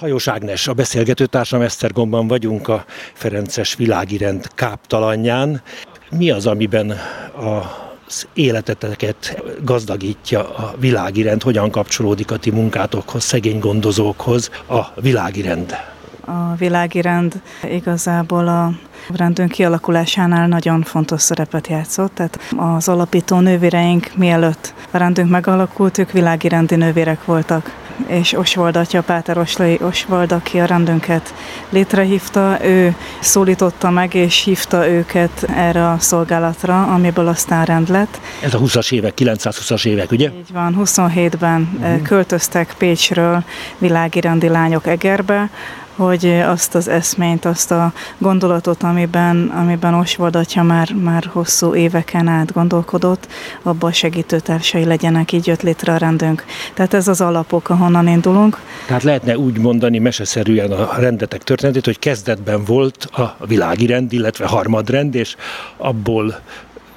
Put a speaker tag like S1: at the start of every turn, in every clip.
S1: Hajós Ágnes, a beszélgetőtársam Esztergomban vagyunk a Ferences világirend káptalanján. Mi az, amiben a az életeteket gazdagítja a világirend, hogyan kapcsolódik a ti munkátokhoz, szegény gondozókhoz a világirend?
S2: A világirend igazából a rendünk kialakulásánál nagyon fontos szerepet játszott, tehát az alapító nővéreink mielőtt a rendünk megalakult, ők világirendi nővérek voltak és Oswald atya, Páter Oslai Oswald, aki a rendünket létrehívta, ő szólította meg és hívta őket erre a szolgálatra, amiből aztán rend lett.
S1: Ez a 20-as évek, 920-as évek, ugye?
S2: Így van, 27-ben uh-huh. költöztek Pécsről világirendi lányok Egerbe, hogy azt az eszményt, azt a gondolatot, amiben, amiben Oswald atya már, már hosszú éveken át gondolkodott, abban segítőtársai legyenek, így jött létre a rendünk. Tehát ez az alapok, ahonnan indulunk.
S1: Tehát lehetne úgy mondani meseszerűen a rendetek történetét, hogy kezdetben volt a világi rend, illetve harmadrend, és abból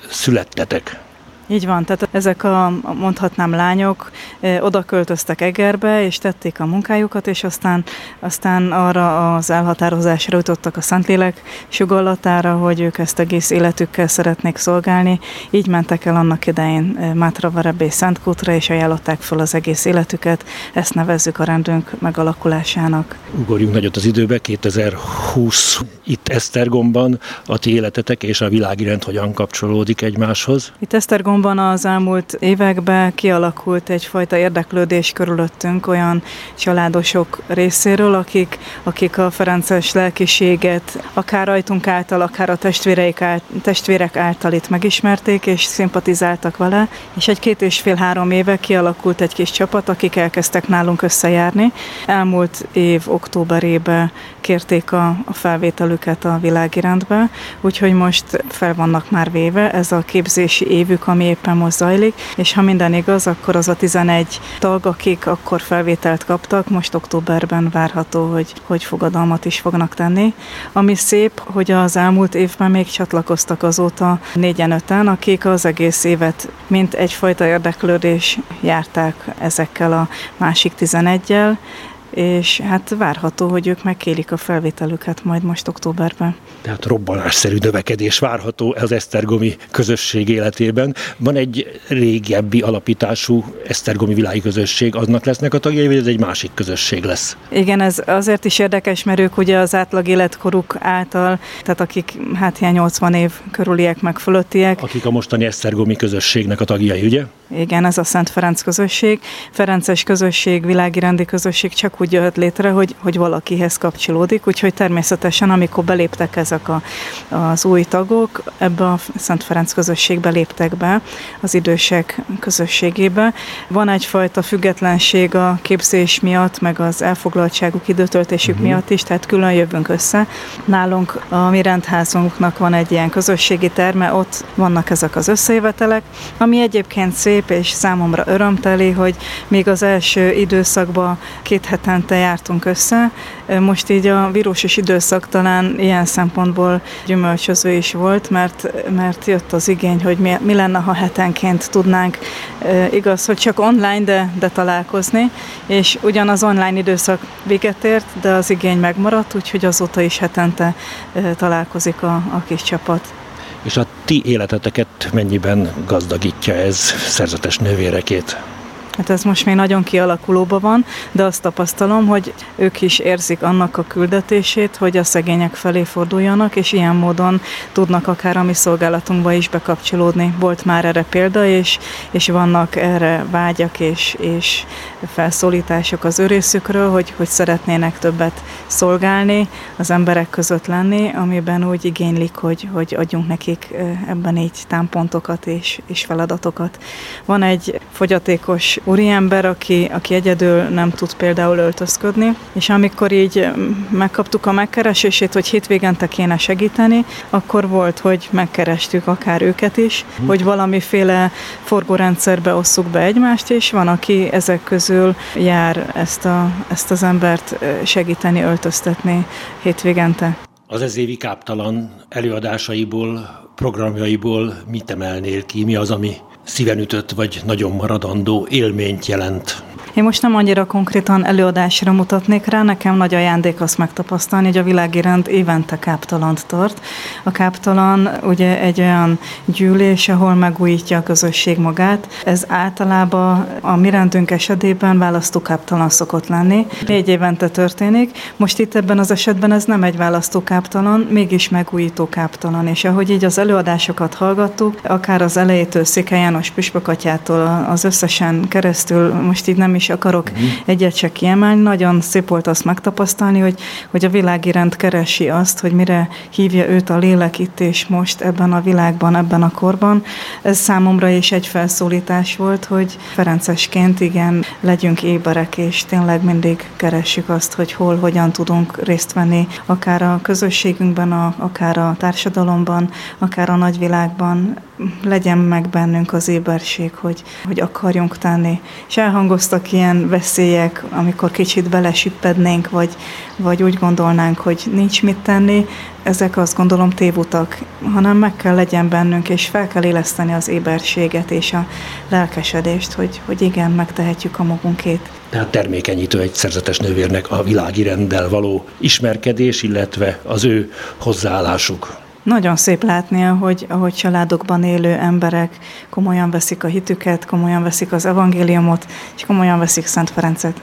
S1: születtetek.
S2: Így van, tehát ezek a, mondhatnám lányok oda költöztek Egerbe, és tették a munkájukat, és aztán, aztán arra az elhatározásra jutottak a Szentlélek sugallatára, hogy ők ezt egész életükkel szeretnék szolgálni. Így mentek el annak idején Mátra Varebé Szentkútra, és ajánlották fel az egész életüket. Ezt nevezzük a rendünk megalakulásának.
S1: Ugorjunk nagyot az időbe, 2020 itt Esztergomban a ti életetek és a világi rend hogyan kapcsolódik egymáshoz?
S2: Itt Esztergomban Azonban az elmúlt években kialakult egyfajta érdeklődés körülöttünk olyan családosok részéről, akik, akik a Ferences lelkiséget akár rajtunk által, akár a testvéreik által, testvérek által itt megismerték, és szimpatizáltak vele, és egy két és fél-három éve kialakult egy kis csapat, akik elkezdtek nálunk összejárni. Elmúlt év októberében kérték a, a felvételüket a világirendbe, úgyhogy most fel vannak már véve, ez a képzési évük, ami éppen most zajlik, és ha minden igaz, akkor az a 11 tag, akik akkor felvételt kaptak, most októberben várható, hogy, hogy fogadalmat is fognak tenni. Ami szép, hogy az elmúlt évben még csatlakoztak azóta négyen öten, akik az egész évet mint egyfajta érdeklődés járták ezekkel a másik 11-jel, és hát várható, hogy ők megkélik a felvételüket majd most októberben.
S1: Tehát robbanásszerű növekedés várható az esztergomi közösség életében. Van egy régebbi alapítású esztergomi világi közösség, aznak lesznek a tagjai, vagy ez egy másik közösség lesz?
S2: Igen, ez azért is érdekes, mert ők ugye az átlag életkoruk által, tehát akik hát ilyen 80 év körüliek meg fölöttiek.
S1: Akik a mostani esztergomi közösségnek a tagjai, ugye?
S2: Igen, ez a Szent Ferenc közösség. Ferences közösség, világi rendi közösség csak úgy jött létre, hogy, hogy valakihez kapcsolódik, úgyhogy természetesen, amikor beléptek ezek a, az új tagok, ebbe a Szent Ferenc közösségbe léptek be, az idősek közösségébe. Van egyfajta függetlenség a képzés miatt, meg az elfoglaltságuk, időtöltésük uh-huh. miatt is, tehát külön jövünk össze. Nálunk a mi rendházunknak van egy ilyen közösségi terme, ott vannak ezek az összejövetelek, ami egyébként szép és számomra örömteli, hogy még az első időszakban két heten hetente jártunk össze. Most így a vírusos időszak talán ilyen szempontból gyümölcsöző is volt, mert, mert jött az igény, hogy mi, mi lenne, ha hetenként tudnánk, igaz, hogy csak online, de, de találkozni, és ugyan az online időszak véget ért, de az igény megmaradt, úgyhogy azóta is hetente találkozik a, a kis csapat.
S1: És a ti életeteket mennyiben gazdagítja ez szerzetes nővérekét?
S2: Hát ez most még nagyon kialakulóban van, de azt tapasztalom, hogy ők is érzik annak a küldetését, hogy a szegények felé forduljanak, és ilyen módon tudnak akár a mi szolgálatunkba is bekapcsolódni. Volt már erre példa, és, és vannak erre vágyak és, és felszólítások az őrészükről, hogy, hogy szeretnének többet szolgálni, az emberek között lenni, amiben úgy igénylik, hogy, hogy adjunk nekik ebben így támpontokat és, és feladatokat. Van egy fogyatékos úriember, aki, aki egyedül nem tud például öltözködni, és amikor így megkaptuk a megkeresését, hogy hétvégente kéne segíteni, akkor volt, hogy megkerestük akár őket is, hm. hogy valamiféle forgórendszerbe osszuk be egymást, és van, aki ezek közül jár ezt, a, ezt az embert segíteni, öltöztetni hétvégente.
S1: Az ez évi káptalan előadásaiból, programjaiból mit emelnél ki? Mi az, ami szíven ütött, vagy nagyon maradandó élményt jelent?
S2: Én most nem annyira konkrétan előadásra mutatnék rá, nekem nagy ajándék azt megtapasztalni, hogy a világi rend évente káptalant tart. A káptalan ugye egy olyan gyűlés, ahol megújítja a közösség magát. Ez általában a mi rendünk esetében választókáptalan szokott lenni. Négy évente történik. Most itt ebben az esetben ez nem egy választókáptalan, mégis megújító káptalan. És ahogy így az előadásokat hallgattuk, akár az elejétől Székely János püspökatyától az összesen keresztül, most így nem is akarok uh-huh. egyet se kiemelni, nagyon szép volt azt megtapasztalni, hogy, hogy a világi rend keresi azt, hogy mire hívja őt a lélek itt és most ebben a világban, ebben a korban. Ez számomra is egy felszólítás volt, hogy Ferencesként igen, legyünk éberek, és tényleg mindig keressük azt, hogy hol, hogyan tudunk részt venni, akár a közösségünkben, a, akár a társadalomban, akár a nagyvilágban, legyen meg bennünk az éberség, hogy, hogy akarjunk tenni. És elhangoztak ilyen veszélyek, amikor kicsit belesüppednénk, vagy, vagy úgy gondolnánk, hogy nincs mit tenni, ezek azt gondolom tévutak, hanem meg kell legyen bennünk, és fel kell éleszteni az éberséget és a lelkesedést, hogy, hogy igen, megtehetjük a magunkét.
S1: Tehát termékenyítő egy szerzetes nővérnek a világi renddel való ismerkedés, illetve az ő hozzáállásuk.
S2: Nagyon szép látni, hogy ahogy családokban élő emberek komolyan veszik a hitüket, komolyan veszik az evangéliumot, és komolyan veszik Szent Ferencet.